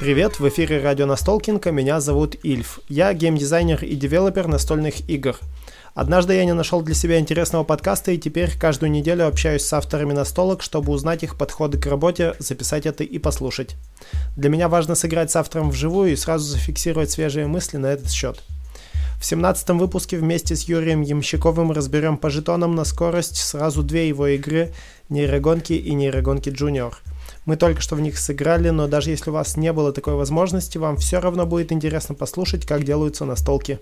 Привет, в эфире радио Настолкинка, меня зовут Ильф. Я геймдизайнер и девелопер настольных игр. Однажды я не нашел для себя интересного подкаста и теперь каждую неделю общаюсь с авторами настолок, чтобы узнать их подходы к работе, записать это и послушать. Для меня важно сыграть с автором вживую и сразу зафиксировать свежие мысли на этот счет. В 17 выпуске вместе с Юрием Ямщиковым разберем по жетонам на скорость сразу две его игры «Нейрогонки» и «Нейрогонки Junior». Мы только что в них сыграли, но даже если у вас не было такой возможности, вам все равно будет интересно послушать, как делаются настолки.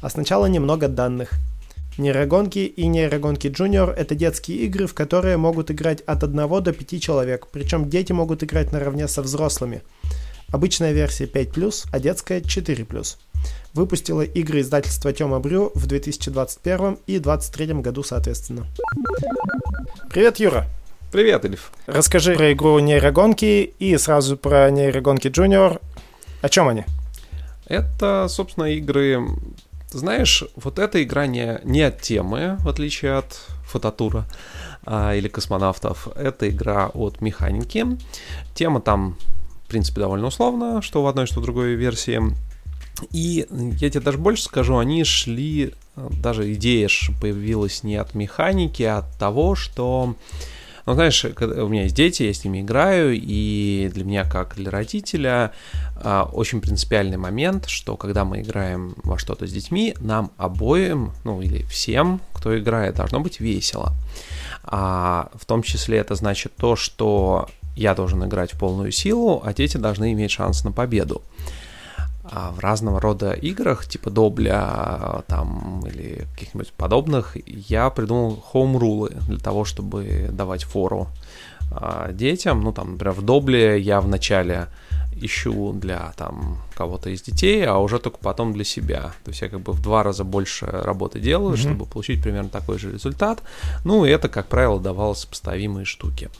А сначала немного данных. Нейрогонки и нейрогонки Junior – это детские игры, в которые могут играть от 1 до 5 человек, причем дети могут играть наравне со взрослыми. Обычная версия 5+, а детская 4+ выпустила игры издательства Тёма Брю в 2021 и 2023 году соответственно. Привет, Юра! Привет, Ильф. Расскажи про игру нейрогонки и сразу про нейрогонки Junior. О чем они? Это, собственно, игры... Знаешь, вот эта игра не, не от темы, в отличие от фототура а, или космонавтов. Это игра от механики. Тема там, в принципе, довольно условная, что в одной, что в другой версии. И я тебе даже больше скажу, они шли, даже идея появилась не от механики, а от того, что ну, знаешь, у меня есть дети, я с ними играю, и для меня, как для родителя, а, очень принципиальный момент, что когда мы играем во что-то с детьми, нам обоим, ну или всем, кто играет, должно быть весело. А в том числе это значит то, что я должен играть в полную силу, а дети должны иметь шанс на победу. А в разного рода играх, типа Добля там, или каких-нибудь подобных, я придумал хоум-рулы для того, чтобы давать фору а, детям. Ну, там, например, в Добле я вначале ищу для там кого-то из детей, а уже только потом для себя. То есть я как бы в два раза больше работы делаю, mm-hmm. чтобы получить примерно такой же результат. Ну, и это, как правило, давало сопоставимые штуки.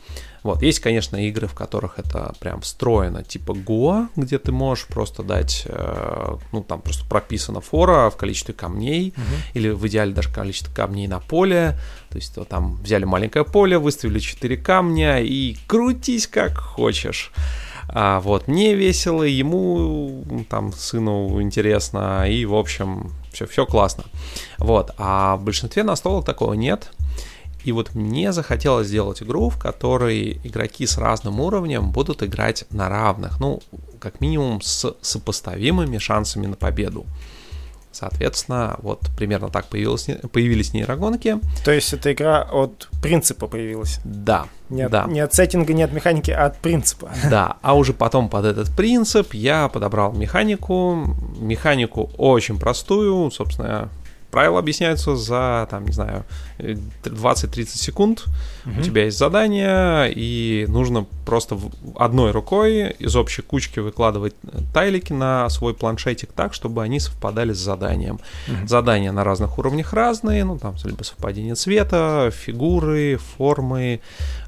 Вот, есть, конечно, игры, в которых это прям встроено, типа Go, где ты можешь просто дать, э, ну, там просто прописано фора в количестве камней, угу. или в идеале даже количество камней на поле, то есть то, там взяли маленькое поле, выставили 4 камня и крутись как хочешь. А вот мне весело, ему там сыну интересно, и в общем все, все классно. Вот, а в большинстве настолок такого нет. И вот мне захотелось сделать игру, в которой игроки с разным уровнем будут играть на равных, ну, как минимум с сопоставимыми шансами на победу. Соответственно, вот примерно так появилась, появились нейрогонки. То есть эта игра от принципа появилась? Да. Не от, да. не от сеттинга, не от механики, а от принципа. Да, а уже потом под этот принцип я подобрал механику. Механику очень простую, собственно, Правила объясняются за, там, не знаю, 20-30 секунд. Угу. У тебя есть задание, и нужно просто одной рукой из общей кучки выкладывать тайлики на свой планшетик так, чтобы они совпадали с заданием. Угу. Задания на разных уровнях разные, ну, там, либо совпадение цвета, фигуры, формы,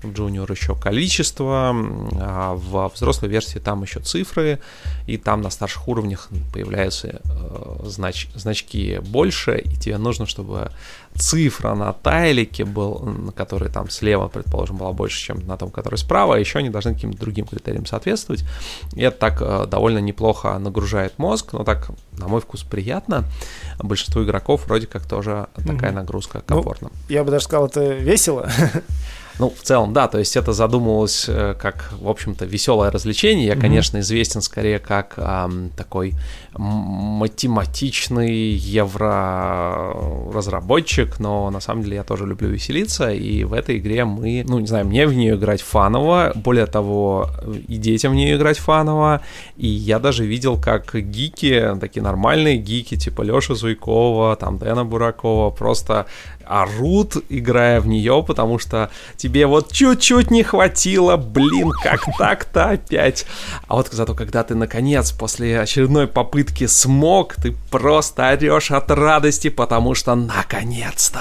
в Junior еще количество, а в взрослой версии там еще цифры, и там на старших уровнях появляются э, знач значки больше, и тебе нужно, чтобы цифра на тайлике был, на которой там слева, предположим, была больше, чем на том, который справа, а еще они должны каким-то другим критериям соответствовать. И это так э, довольно неплохо нагружает мозг, но так, на мой вкус, приятно. Большинству игроков вроде как тоже такая mm-hmm. нагрузка комфортна. Ну, я бы даже сказал, это весело. Ну, в целом, да, то есть это задумывалось э, как, в общем-то, веселое развлечение. Я, mm-hmm. конечно, известен скорее как эм, такой математичный евро-разработчик, но на самом деле я тоже люблю веселиться, и в этой игре мы, ну, не знаю, мне в нее играть фаново, более того, и детям в нее играть фаново, и я даже видел, как гики, такие нормальные гики, типа Лёши Зуйкова, там, Дэна Буракова, просто орут, играя в нее, потому что тебе вот чуть-чуть не хватило, блин, как так-то опять. А вот зато когда ты наконец после очередной попытки смог, ты просто орешь от радости, потому что наконец-то.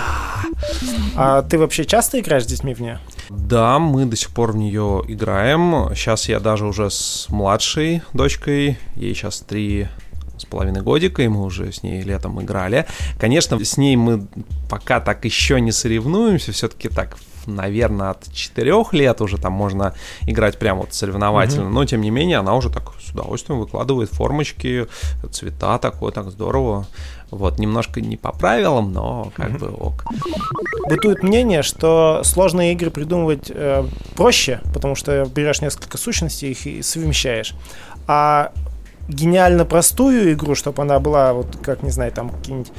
А ты вообще часто играешь с детьми в нее? Да, мы до сих пор в нее играем. Сейчас я даже уже с младшей дочкой, ей сейчас три с половиной годика, и мы уже с ней летом играли. Конечно, с ней мы пока так еще не соревнуемся, все-таки так наверное, от 4 лет уже там можно играть прямо вот соревновательно, mm-hmm. но тем не менее она уже так с удовольствием выкладывает формочки, цвета такое, так здорово. Вот, немножко не по правилам, но как mm-hmm. бы ок. Бытует мнение, что сложные игры придумывать э, проще, потому что берешь несколько сущностей их и совмещаешь. А гениально простую игру, чтобы она была, вот как, не знаю, там какие-нибудь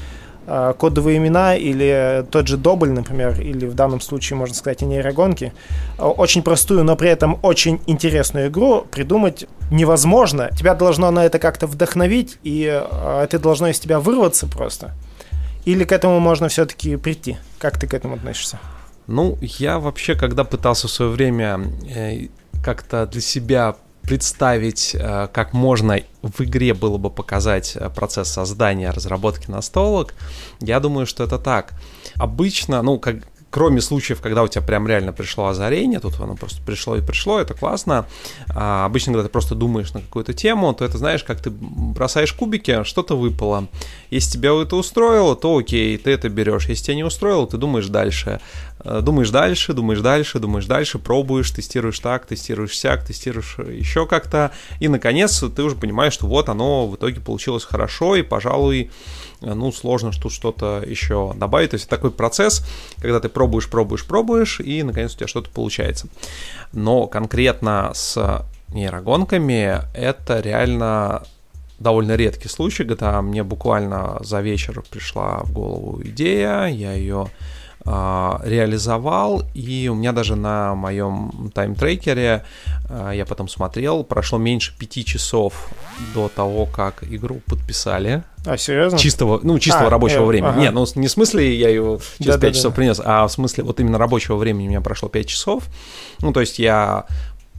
Э, кодовые имена или тот же Добль, например, или в данном случае, можно сказать, и нейрогонки, э, очень простую, но при этом очень интересную игру придумать невозможно. Тебя должно на это как-то вдохновить, и э, это должно из тебя вырваться просто. Или к этому можно все-таки прийти? Как ты к этому относишься? Ну, я вообще, когда пытался в свое время как-то для себя представить, э, как можно в игре было бы показать э, процесс создания, разработки настолок, я думаю, что это так. Обычно, ну, как, кроме случаев, когда у тебя прям реально пришло озарение, тут оно просто пришло и пришло, это классно. А обычно, когда ты просто думаешь на какую-то тему, то это знаешь, как ты бросаешь кубики, что-то выпало. Если тебя это устроило, то окей, ты это берешь. Если тебя не устроило, ты думаешь дальше. Э, думаешь дальше, думаешь дальше, думаешь дальше, пробуешь, тестируешь так, тестируешь сяк, тестируешь еще как-то. И, наконец, ты уже понимаешь, что вот оно в итоге получилось хорошо, и, пожалуй, Э, ну, сложно что что-то еще добавить. То есть такой процесс, когда ты пробуешь, пробуешь, пробуешь, и наконец у тебя что-то получается. Но конкретно с нейрогонками это реально довольно редкий случай, когда мне буквально за вечер пришла в голову идея, я ее а, реализовал, и у меня даже на моем тайм-трекере, а, я потом смотрел, прошло меньше пяти часов до того, как игру подписали. А, серьезно? Чистого, ну, чистого а, рабочего э, времени. Ага. Нет, ну, не в смысле я его через да, 5 да, часов да. принес, а в смысле вот именно рабочего времени у меня прошло 5 часов. Ну, то есть я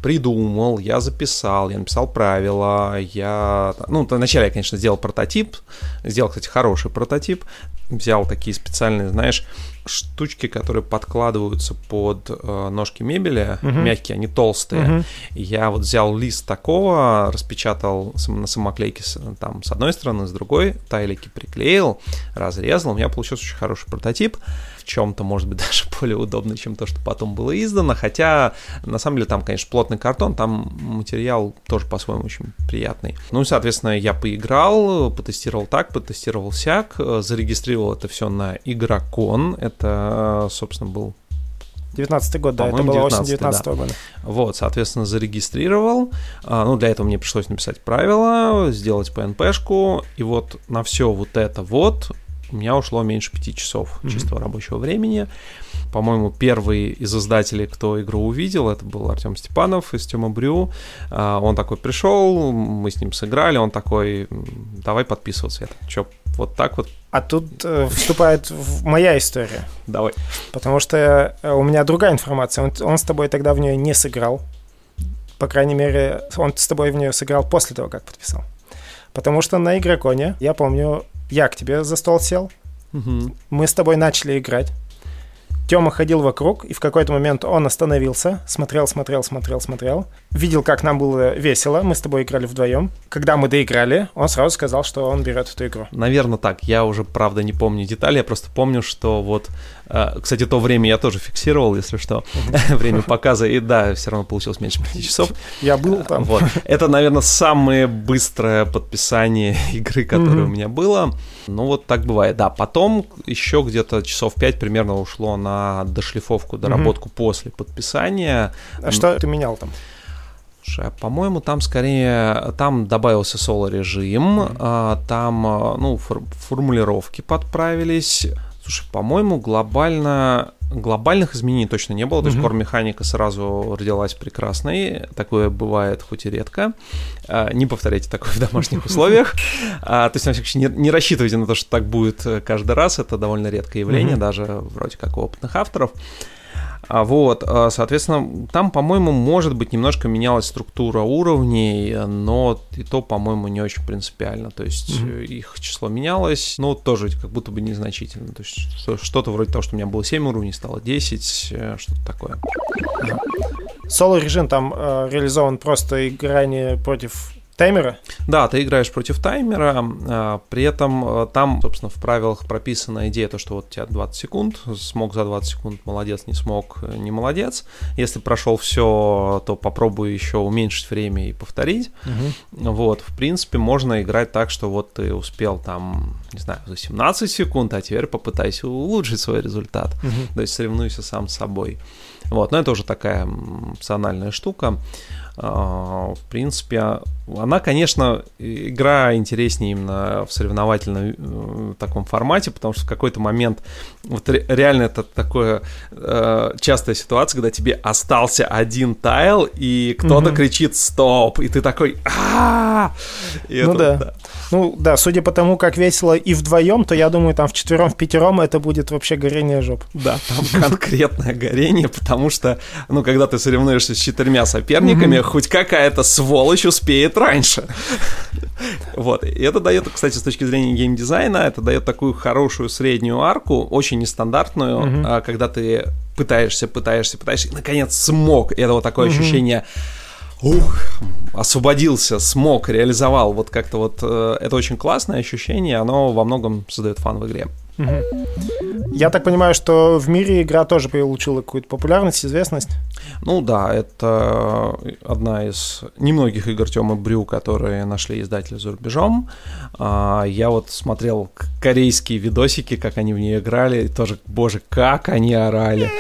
придумал, я записал, я написал правила, я... Ну, вначале я, конечно, сделал прототип, сделал, кстати, хороший прототип, взял такие специальные, знаешь, штучки, которые подкладываются под э, ножки мебели, uh-huh. мягкие, они толстые. Uh-huh. я вот взял лист такого, распечатал на самоклейке с, там с одной стороны, с другой, тайлики приклеил, разрезал, у меня получился очень хороший прототип чем-то, может быть, даже более удобно, чем то, что потом было издано. Хотя, на самом деле, там, конечно, плотный картон, там материал тоже по-своему очень приятный. Ну и, соответственно, я поиграл, потестировал так, потестировал сяк, зарегистрировал это все на Игрокон. Это, собственно, был 19 год, да, это было осень 19 да. года. Вот, соответственно, зарегистрировал. А, ну, для этого мне пришлось написать правила, сделать PNP-шку, и вот на все вот это вот у меня ушло меньше пяти часов mm-hmm. чистого рабочего времени. По-моему, первый из издателей, кто игру увидел, это был Артем Степанов из Тема Брю. А, он такой пришел, мы с ним сыграли, он такой, давай подписываться. Я так, что, вот так вот? А тут э, вступает в моя история. Давай. Потому что э, у меня другая информация. Он, он с тобой тогда в нее не сыграл. По крайней мере, он с тобой в нее сыграл после того, как подписал. Потому что на Игроконе, я помню, я к тебе за стол сел, угу. мы с тобой начали играть. Тёма ходил вокруг, и в какой-то момент он остановился, смотрел, смотрел, смотрел, смотрел, видел, как нам было весело, мы с тобой играли вдвоем. Когда мы доиграли, он сразу сказал, что он берет эту игру. Наверное, так. Я уже, правда, не помню детали, я просто помню, что вот... Э, кстати, то время я тоже фиксировал, если что, время показа, и да, все равно получилось меньше 5 часов. Я был там. Вот. Это, наверное, самое быстрое подписание игры, которое у меня было. Ну, вот так бывает. Да, потом еще где-то часов 5 примерно ушло на дошлифовку, доработку после подписания. А что ты менял там? Слушай, а по-моему, там скорее, там добавился соло-режим, mm-hmm. там, а, ну, фор- формулировки подправились. Слушай, по-моему, глобально глобальных изменений точно не было. То есть mm-hmm. механика сразу родилась прекрасной. Такое бывает хоть и редко. А, не повторяйте такое в домашних условиях. То есть, на всякий случай, не рассчитывайте на то, что так будет э, каждый раз. Это довольно редкое явление, даже вроде как у опытных авторов. А вот, а, соответственно, там, по-моему, может быть, немножко менялась структура уровней, но и то, по-моему, не очень принципиально. То есть mm-hmm. их число менялось, но тоже как будто бы незначительно. То есть что-то вроде того, что у меня было 7 уровней, стало 10, э, что-то такое. Соло-режим там э, реализован просто играние против таймера? Да, ты играешь против таймера, а, при этом э, там, собственно, в правилах прописана идея, то, что вот у тебя 20 секунд, смог за 20 секунд, молодец, не смог, э, не молодец. Если прошел все, то попробуй еще уменьшить время и повторить. Угу. Вот, в принципе, можно играть так, что вот ты успел там, не знаю, за 17 секунд, а теперь попытайся улучшить свой результат. Угу. То есть соревнуйся сам с собой. Вот, но это уже такая опциональная штука. А, в принципе, она, конечно, игра интереснее именно в соревновательном э, таком формате, потому что в какой-то момент вот реально это такое э, частая ситуация, когда тебе остался один тайл, и кто-то угу. кричит «стоп», и ты такой а Ну да. Ну да, судя по тому, как весело и вдвоем, то я думаю, там в четвером, в пятером это будет вообще горение жоп. Да, там конкретное горение, потому что, ну, когда ты соревнуешься с четырьмя соперниками, хоть какая-то сволочь успеет раньше. Вот. И это дает, кстати, с точки зрения геймдизайна, это дает такую хорошую среднюю арку, очень нестандартную, mm-hmm. когда ты пытаешься, пытаешься, пытаешься, и наконец смог. И это вот такое mm-hmm. ощущение ух, освободился, смог, реализовал. Вот как-то вот э, это очень классное ощущение, оно во многом создает фан в игре. Я так понимаю, что в мире игра тоже получила какую-то популярность, известность? Ну да, это одна из немногих игр Тёмы Брю, которые нашли издатели за рубежом. А, я вот смотрел корейские видосики, как они в нее играли, и тоже, боже, как они орали.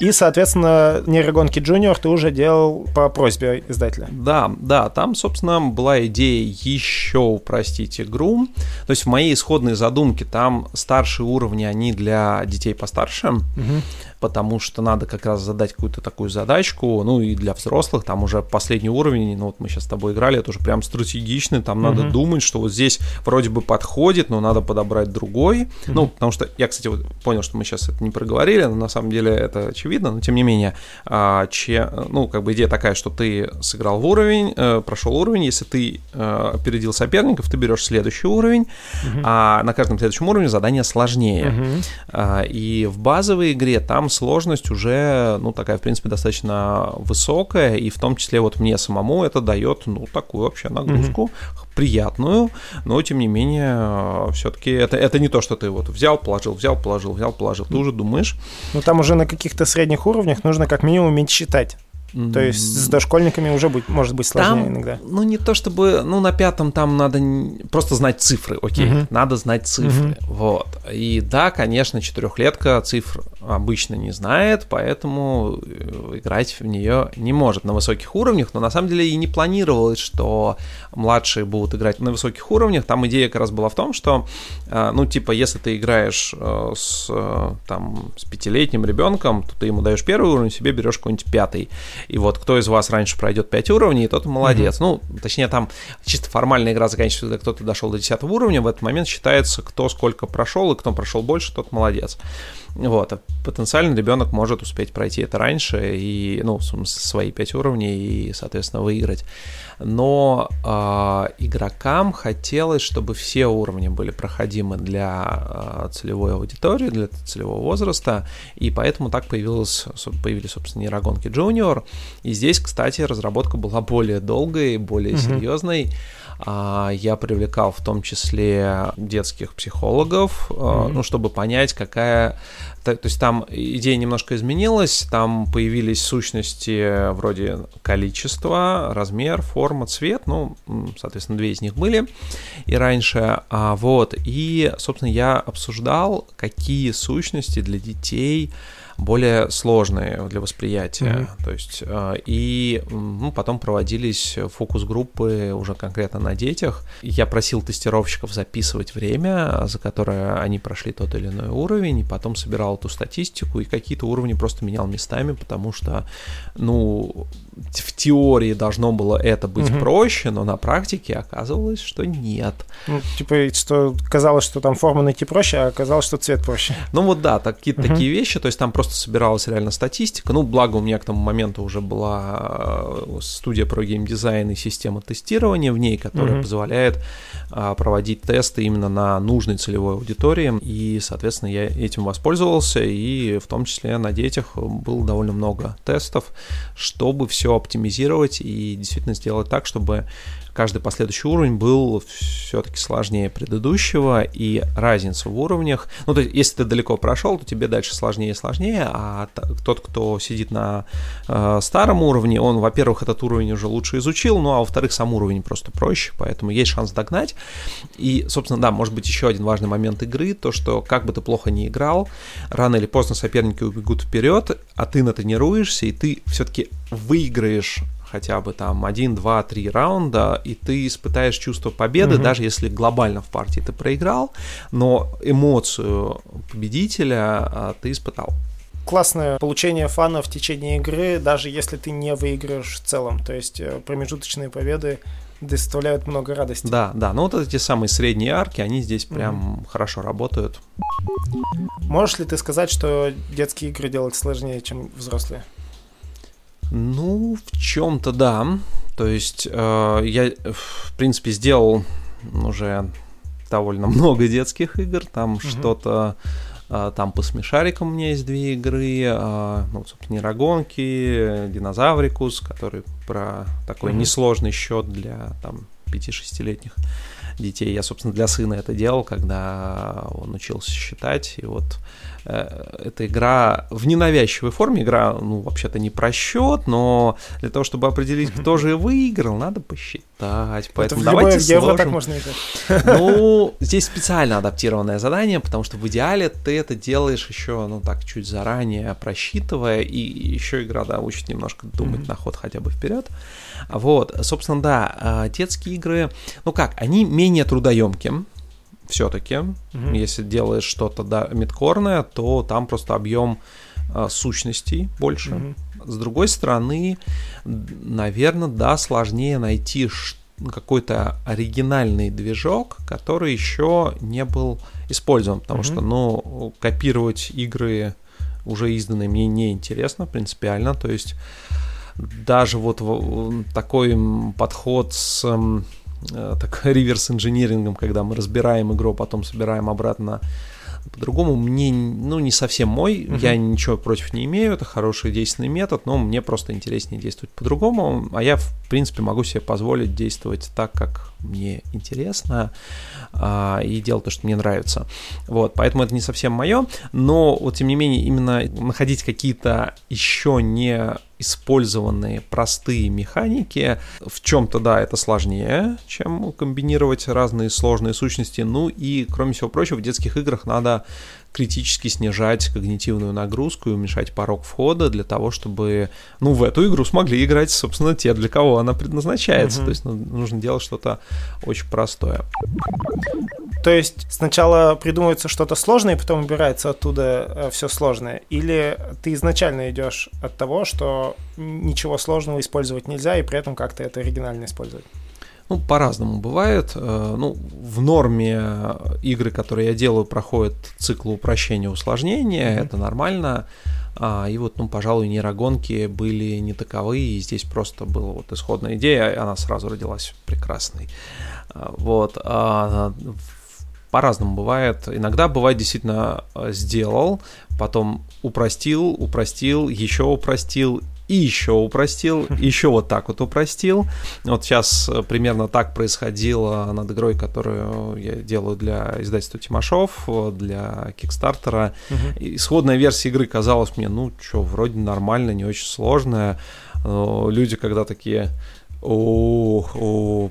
И, соответственно, нейрогонки Junior ты уже делал по просьбе издателя. Да, да, там, собственно, была идея еще упростить игру. То есть в моей исходной задумке там старшие уровни, они для детей постарше. Угу потому что надо как раз задать какую-то такую задачку, ну и для взрослых, там уже последний уровень, ну вот мы сейчас с тобой играли, это уже прям стратегичный, там надо uh-huh. думать, что вот здесь вроде бы подходит, но надо подобрать другой, uh-huh. ну, потому что я, кстати, вот понял, что мы сейчас это не проговорили, но на самом деле это очевидно, но тем не менее, а, че, ну, как бы идея такая, что ты сыграл в уровень, э, прошел уровень, если ты э, опередил соперников, ты берешь следующий уровень, uh-huh. а на каждом следующем уровне задание сложнее, а, и в базовой игре там сложность уже, ну, такая, в принципе, достаточно высокая, и в том числе вот мне самому это дает, ну, такую вообще нагрузку, mm-hmm. Приятную, но, тем не менее, все-таки это, это не то, что ты вот взял, положил, взял, положил, взял, положил, ты уже думаешь. Ну, там уже на каких-то средних уровнях нужно как минимум уметь считать. То есть с дошкольниками уже будет, может быть сложнее там, иногда. Ну, не то чтобы, ну, на пятом там надо просто знать цифры, окей, угу. надо знать цифры, угу. вот. И да, конечно, четырехлетка цифр обычно не знает, поэтому э, играть в нее не может на высоких уровнях, но на самом деле и не планировалось, что младшие будут играть на высоких уровнях. Там идея как раз была в том, что, э, ну, типа, если ты играешь э, с, там, с пятилетним ребенком, то ты ему даешь первый уровень, себе берешь какой-нибудь пятый. И вот кто из вас раньше пройдет 5 уровней, тот молодец. Mm-hmm. Ну, точнее, там чисто формальная игра заканчивается, когда кто-то дошел до 10 уровня, в этот момент считается, кто сколько прошел, и кто прошел больше, тот молодец. Вот, а потенциально ребенок может успеть пройти это раньше и, ну, свои 5 уровней и, соответственно, выиграть. Но э, игрокам хотелось, чтобы все уровни были проходимы для э, целевой аудитории, для целевого возраста, и поэтому так появилось, появились, собственно, нейрогонки Junior, и здесь, кстати, разработка была более долгой, более mm-hmm. серьезной, я привлекал в том числе детских психологов, mm-hmm. ну, чтобы понять, какая то, то есть там идея немножко изменилась, там появились сущности вроде количества, размер, форма, цвет, ну, соответственно, две из них были и раньше, а, вот, и, собственно, я обсуждал, какие сущности для детей более сложные для восприятия. Mm-hmm. То есть, э, и ну, потом проводились фокус-группы уже конкретно на детях. Я просил тестировщиков записывать время, за которое они прошли тот или иной уровень, и потом собирал эту статистику, и какие-то уровни просто менял местами, потому что, ну, в теории должно было это быть угу. проще, но на практике оказывалось, что нет. Ну, типа, что казалось, что там форму найти проще, а оказалось, что цвет проще. Ну вот да, какие-то угу. такие вещи, то есть там просто собиралась реально статистика. Ну, благо у меня к тому моменту уже была э, студия про геймдизайн и система тестирования в ней, которая угу. позволяет а, проводить тесты именно на нужной целевой аудитории, и, соответственно, я этим воспользовался, и в том числе на детях было довольно много тестов, чтобы все оптимизировать и действительно сделать так, чтобы каждый последующий уровень был все-таки сложнее предыдущего, и разница в уровнях, ну, то есть, если ты далеко прошел, то тебе дальше сложнее и сложнее, а тот, кто сидит на э, старом уровне, он, во-первых, этот уровень уже лучше изучил, ну, а во-вторых, сам уровень просто проще, поэтому есть шанс догнать. И, собственно, да, может быть, еще один важный момент игры, то, что как бы ты плохо не играл, рано или поздно соперники убегут вперед, а ты натренируешься, и ты все-таки выиграешь хотя бы там один, два, три раунда, и ты испытаешь чувство победы, угу. даже если глобально в партии ты проиграл, но эмоцию победителя а, ты испытал классное получение фана в течение игры, даже если ты не выиграешь в целом. То есть э, промежуточные победы доставляют много радости. Да, да. Ну вот эти самые средние арки, они здесь прям mm хорошо работают. Можешь ли ты сказать, что детские игры делать сложнее, чем взрослые? Ну, в чем-то да. То есть э, я, в принципе, сделал уже довольно много детских игр. Там угу. что-то э, там по смешарикам у меня есть две игры. Э, ну, собственно, нейрогонки, динозаврикус, который про такой угу. несложный счет для там 5-6-летних детей. Я, собственно, для сына это делал, когда он учился считать. И вот Э, эта игра в ненавязчивой форме, игра, ну, вообще-то не про счет, но для того, чтобы определить, кто же выиграл, надо посчитать. Поэтому это давайте сложим. евро так можно играть. Ну, здесь специально адаптированное задание, потому что в идеале ты это делаешь еще, ну, так, чуть заранее просчитывая, и еще игра, да, учит немножко думать mm-hmm. на ход хотя бы вперед. Вот, собственно, да, э, детские игры, ну как, они менее трудоемкие, все-таки. Угу. Если делаешь что-то да, мидкорное, то там просто объем э, сущностей больше. Угу. С другой стороны, наверное, да, сложнее найти какой-то оригинальный движок, который еще не был использован, потому угу. что, ну, копировать игры уже изданные мне не интересно принципиально, то есть даже вот такой подход с Э, так реверс-инжинирингом, когда мы разбираем игру, а потом собираем обратно по-другому мне, ну, не совсем мой, uh-huh. я ничего против не имею, это хороший действенный метод, но мне просто интереснее действовать по-другому, а я, в принципе, могу себе позволить действовать так, как мне интересно, а, и делать то, что мне нравится. Вот, поэтому это не совсем мое, но вот, тем не менее, именно находить какие-то еще не использованные простые механики. В чем-то, да, это сложнее, чем комбинировать разные сложные сущности. Ну и, кроме всего прочего, в детских играх надо критически снижать когнитивную нагрузку и уменьшать порог входа для того, чтобы, ну, в эту игру смогли играть, собственно, те, для кого она предназначается. Угу. То есть ну, нужно делать что-то очень простое. То есть сначала придумывается что-то сложное, и потом убирается оттуда э, все сложное? Или ты изначально идешь от того, что ничего сложного использовать нельзя, и при этом как-то это оригинально использовать? Ну, по-разному бывает. Э, ну, в норме игры, которые я делаю, проходят цикл упрощения усложнения, mm-hmm. это нормально. А, и вот, ну, пожалуй, нейрогонки были не таковы, и здесь просто была вот исходная идея, и она сразу родилась прекрасной. А, вот. А, по-разному бывает. Иногда бывает действительно э, сделал, потом упростил, упростил, еще упростил, и еще упростил, еще вот так вот упростил. Вот сейчас э, примерно так происходило над игрой, которую я делаю для издательства Тимашов, для Кикстартера. Угу. Исходная версия игры казалась мне, ну, что, вроде нормально, не очень сложная. Но люди, когда такие ух,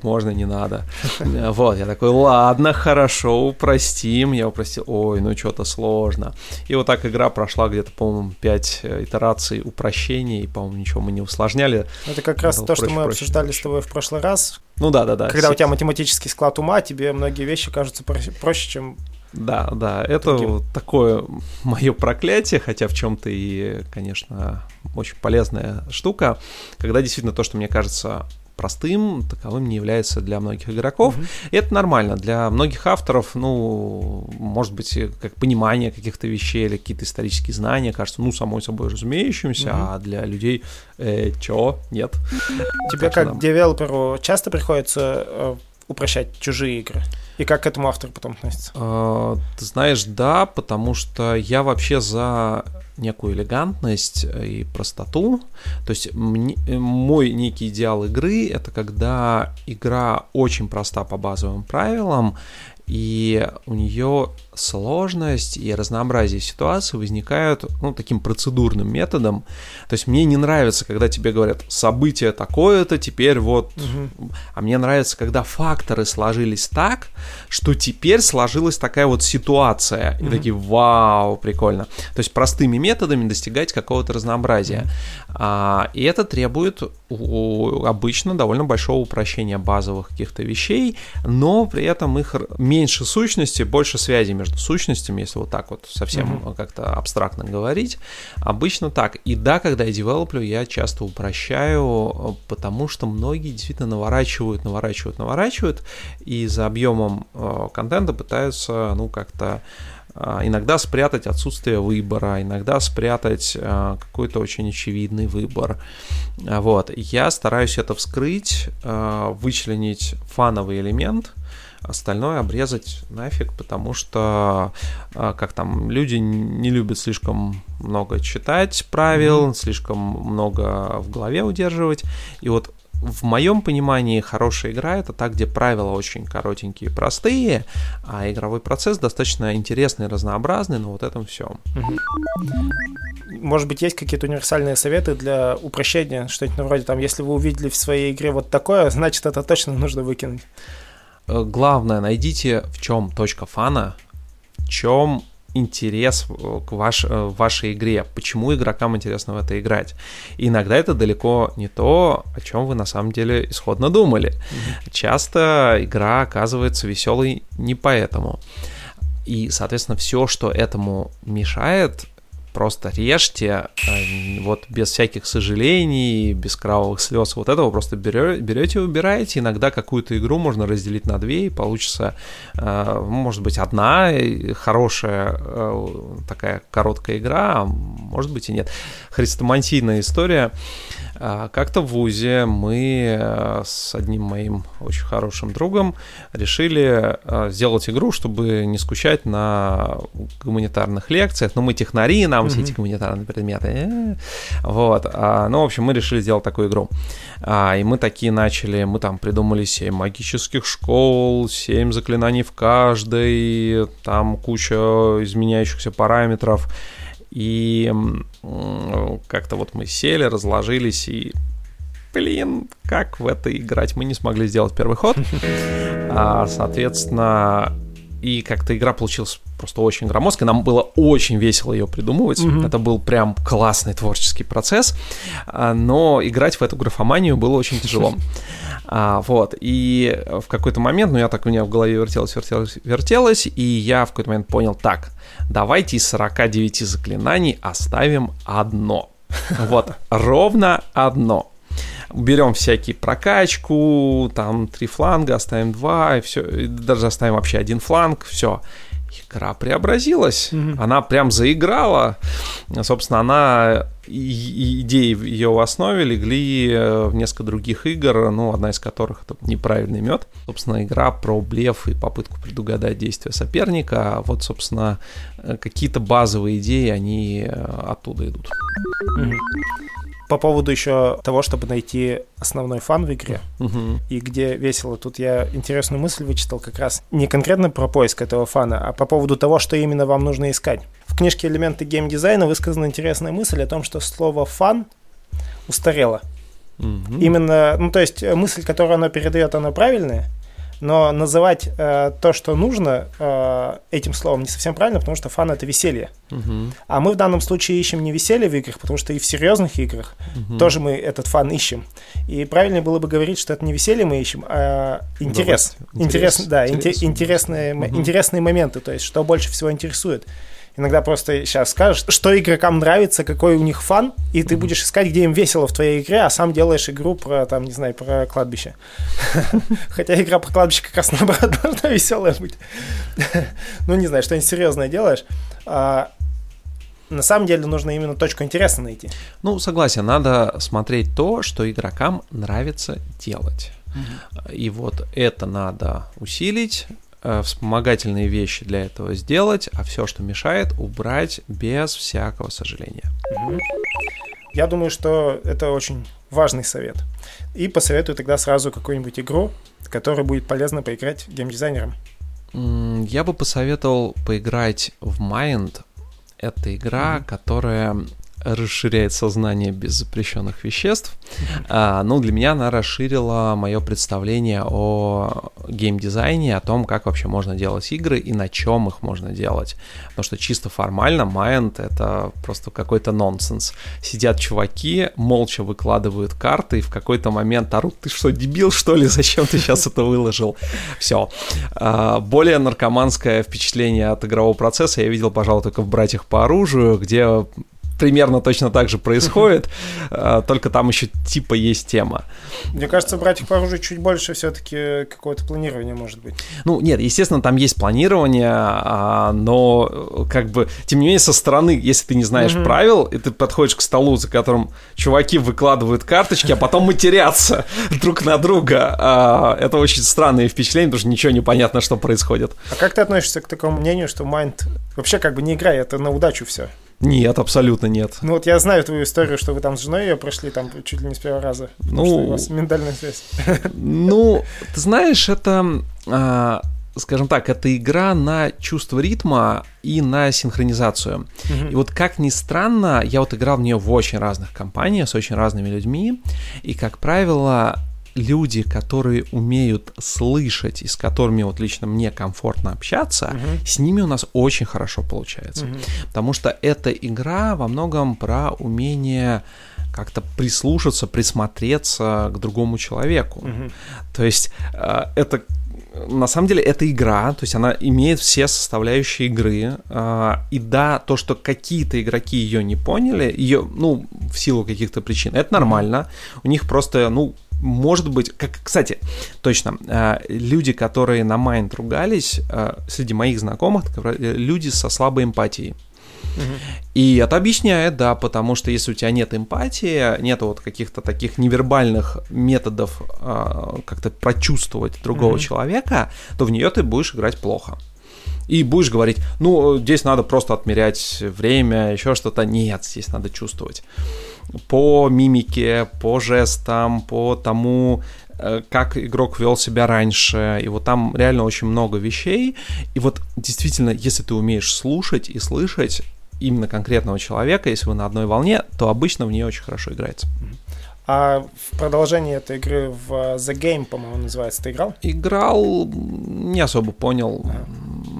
можно, не надо. Вот, я такой, ладно, хорошо, упростим. Я упростил, ой, ну что-то сложно. И вот так игра прошла где-то, по-моему, 5 э, итераций упрощений, по-моему, ничего мы не усложняли. Это как раз то, проще, что мы проще, обсуждали проще. с тобой в прошлый раз. Ну да, да, да. Когда у тебя математический склад ума, тебе многие вещи кажутся проще, чем да, да, это вот такое мое проклятие, хотя в чем-то и, конечно, очень полезная штука, когда действительно то, что мне кажется простым, таковым не является для многих игроков. Mm-hmm. И это нормально. Для многих авторов, ну, может быть, как понимание каких-то вещей или какие-то исторические знания кажется, ну, самой собой разумеющимся, mm-hmm. а для людей, э, чё, нет. Тебе как да. девелоперу часто приходится э, упрощать чужие игры? И как к этому автор потом относится? А, ты знаешь, да, потому что я вообще за некую элегантность и простоту. То есть мой некий идеал игры — это когда игра очень проста по базовым правилам, и у нее сложность и разнообразие ситуаций возникают ну, таким процедурным методом. То есть мне не нравится, когда тебе говорят событие такое-то, теперь вот... Угу. А мне нравится, когда факторы сложились так, что теперь сложилась такая вот ситуация. Угу. И такие, вау, прикольно. То есть простыми методами достигать какого-то разнообразия. А, и это требует обычно довольно большого упрощения базовых каких-то вещей, но при этом их меньше сущности, больше связи между сущностями, если вот так вот совсем mm-hmm. как-то абстрактно говорить. Обычно так. И да, когда я девелоплю, я часто упрощаю, потому что многие действительно наворачивают, наворачивают, наворачивают, и за объемом э, контента пытаются, ну, как-то иногда спрятать отсутствие выбора, иногда спрятать э, какой-то очень очевидный выбор. Вот. Я стараюсь это вскрыть, вычленить фановый элемент, остальное обрезать нафиг, потому что, а, как там, люди не любят слишком много читать правил, mm-hmm. слишком много в голове удерживать, и вот в моем понимании хорошая игра это та, где правила очень коротенькие, простые, а игровой процесс достаточно интересный, разнообразный, но вот этом все. Может быть, есть какие-то универсальные советы для упрощения, что-нибудь вроде там, если вы увидели в своей игре вот такое, значит это точно нужно выкинуть. Э, главное, найдите в чем точка фана, в чем интерес к ваш, э, вашей игре, почему игрокам интересно в это играть. И иногда это далеко не то, о чем вы на самом деле исходно думали. Mm-hmm. Часто игра оказывается веселой не поэтому. И, соответственно, все, что этому мешает, просто режьте, э, вот без всяких сожалений, без кровавых слез, вот этого просто берете убираете. Иногда какую-то игру можно разделить на две, и получится, э, может быть, одна хорошая э, такая короткая игра, а может быть и нет. Хрестомантийная история. А, как-то в ВУЗе мы э, с одним моим очень хорошим другом решили э, сделать игру, чтобы не скучать на гуманитарных лекциях. Ну, мы технари, нам mm-hmm. все эти гуманитарные предметы. Э, вот. А, ну, в общем, мы решили сделать такую игру. А, и мы такие начали, мы там придумали 7 магических школ, 7 заклинаний в каждой, там куча изменяющихся параметров. И как-то вот мы сели, разложились и блин, как в это играть? Мы не смогли сделать первый ход. А, соответственно, и как-то игра получилась просто очень громоздкой. Нам было очень весело ее придумывать. Mm-hmm. Это был прям классный творческий процесс. А, но играть в эту графоманию было очень тяжело. А, вот, и в какой-то момент, ну, я так у меня в голове вертелось, вертелось, вертелось, и я в какой-то момент понял, так, давайте из 49 заклинаний оставим одно. Вот, ровно одно. Берем всякие прокачку, там три фланга, оставим два, и все, и даже оставим вообще один фланг, все игра преобразилась. Mm-hmm. Она прям заиграла. Собственно, она идеи ее в основе легли э, в несколько других игр, ну, одна из которых это неправильный мед. Собственно, игра про блеф и попытку предугадать действия соперника. А вот, собственно, э, какие-то базовые идеи, они э, оттуда идут. Mm-hmm по поводу еще того, чтобы найти основной фан в игре угу. и где весело. Тут я интересную мысль вычитал как раз не конкретно про поиск этого фана, а по поводу того, что именно вам нужно искать. В книжке «Элементы геймдизайна» высказана интересная мысль о том, что слово «фан» устарело. Угу. Именно, ну то есть мысль, которую оно передает, она правильная, но называть э, то, что нужно, э, этим словом не совсем правильно, потому что фан это веселье. Uh-huh. А мы в данном случае ищем не веселье в играх, потому что и в серьезных играх uh-huh. тоже мы этот фан ищем. И правильнее было бы говорить, что это не веселье мы ищем, а интерес. Интерес, интерес да, интерес. интересные, uh-huh. интересные моменты, то есть что больше всего интересует. Иногда просто сейчас скажешь, что игрокам нравится, какой у них фан, и ты mm-hmm. будешь искать, где им весело в твоей игре, а сам делаешь игру про, там, не знаю, про кладбище. Хотя игра про кладбище как раз наоборот должна веселая быть. Ну, не знаю, что-нибудь серьезное делаешь. А, на самом деле нужно именно точку интереса найти. Ну, согласен, надо смотреть то, что игрокам нравится делать. И вот это надо усилить, вспомогательные вещи для этого сделать, а все, что мешает, убрать без всякого сожаления. Я думаю, что это очень важный совет. И посоветую тогда сразу какую-нибудь игру, которая будет полезно поиграть геймдизайнерам. Я бы посоветовал поиграть в Mind. Это игра, mm-hmm. которая расширяет сознание без запрещенных веществ. А, ну, для меня она расширила мое представление о геймдизайне, о том, как вообще можно делать игры и на чем их можно делать. Потому что чисто формально Mind — это просто какой-то нонсенс. Сидят чуваки, молча выкладывают карты и в какой-то момент орут, ты что, дебил, что ли? Зачем ты сейчас это выложил? Все. А, более наркоманское впечатление от игрового процесса я видел, пожалуй, только в «Братьях по оружию», где примерно точно так же происходит, а, только там еще типа есть тема. Мне кажется, братьев по оружию чуть больше все-таки какое-то планирование может быть. Ну, нет, естественно, там есть планирование, а, но как бы, тем не менее, со стороны, если ты не знаешь угу. правил, и ты подходишь к столу, за которым чуваки выкладывают карточки, а потом матерятся друг на друга, а, это очень странное впечатление, потому что ничего не понятно, что происходит. А как ты относишься к такому мнению, что Майнд вообще как бы не игра, это на удачу все? Нет, абсолютно нет. Ну вот я знаю твою историю, что вы там с женой ее прошли там чуть ли не с первого раза. Ну, что у вас миндальная связь. Ну, ты знаешь, это, а, скажем так, это игра на чувство ритма и на синхронизацию. И вот как ни странно, я вот играл в нее в очень разных компаниях с очень разными людьми, и как правило люди, которые умеют слышать и с которыми вот лично мне комфортно общаться, угу. с ними у нас очень хорошо получается. Угу. Потому что эта игра во многом про умение как-то прислушаться, присмотреться к другому человеку. Угу. То есть э, это на самом деле это игра, то есть она имеет все составляющие игры. Э, и да, то, что какие-то игроки ее не поняли, ее, ну, в силу каких-то причин, это нормально. У них просто, ну, может быть, как, кстати, точно, э, люди, которые на Майнд ругались, э, среди моих знакомых, люди со слабой эмпатией. И это объясняет, да, потому что если у тебя нет эмпатии, нет вот каких-то таких невербальных методов э, как-то прочувствовать другого угу. человека, то в нее ты будешь играть плохо. И будешь говорить, ну, здесь надо просто отмерять время, еще что-то. Нет, здесь надо чувствовать по мимике, по жестам, по тому, э, как игрок вел себя раньше, и вот там реально очень много вещей, и вот действительно, если ты умеешь слушать и слышать именно конкретного человека, если вы на одной волне, то обычно в нее очень хорошо играется. А в продолжении этой игры в The Game, по-моему, называется, ты играл? Играл, не особо понял. А.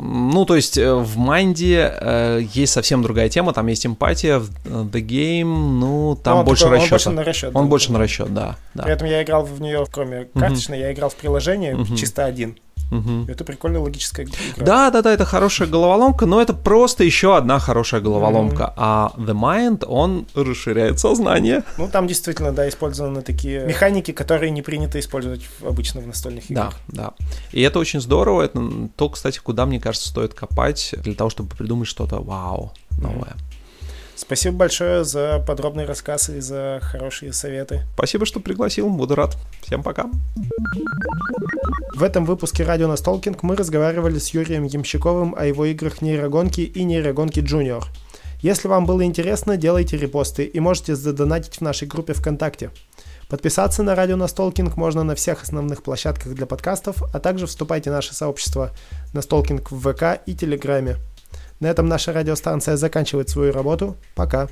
Ну, то есть э, в Манде э, есть совсем другая тема, там есть эмпатия, в э, The Game, ну, там ну, больше расчет. Он больше на расчет. Он да, больше на расчет, да, да. При этом я играл в нее, кроме карточной, uh-huh. я играл в приложение uh-huh. чисто один. Угу. Это прикольная логическая игра. Да, да, да, это хорошая головоломка, но это просто еще одна хорошая головоломка. Mm. А The Mind, он расширяет сознание. Ну, там действительно, да, использованы такие механики, которые не принято использовать обычно в настольных играх. Да, да. И это очень здорово. Это то, кстати, куда, мне кажется, стоит копать для того, чтобы придумать что-то вау, новое. Mm. Спасибо большое за подробный рассказ и за хорошие советы. Спасибо, что пригласил, буду рад. Всем пока. В этом выпуске «Радио Настолкинг» мы разговаривали с Юрием Ямщиковым о его играх нейрогонки и нейрогонки Junior. Если вам было интересно, делайте репосты и можете задонатить в нашей группе ВКонтакте. Подписаться на радио Настолкинг можно на всех основных площадках для подкастов, а также вступайте в наше сообщество Настолкинг в ВК и Телеграме. На этом наша радиостанция заканчивает свою работу. Пока.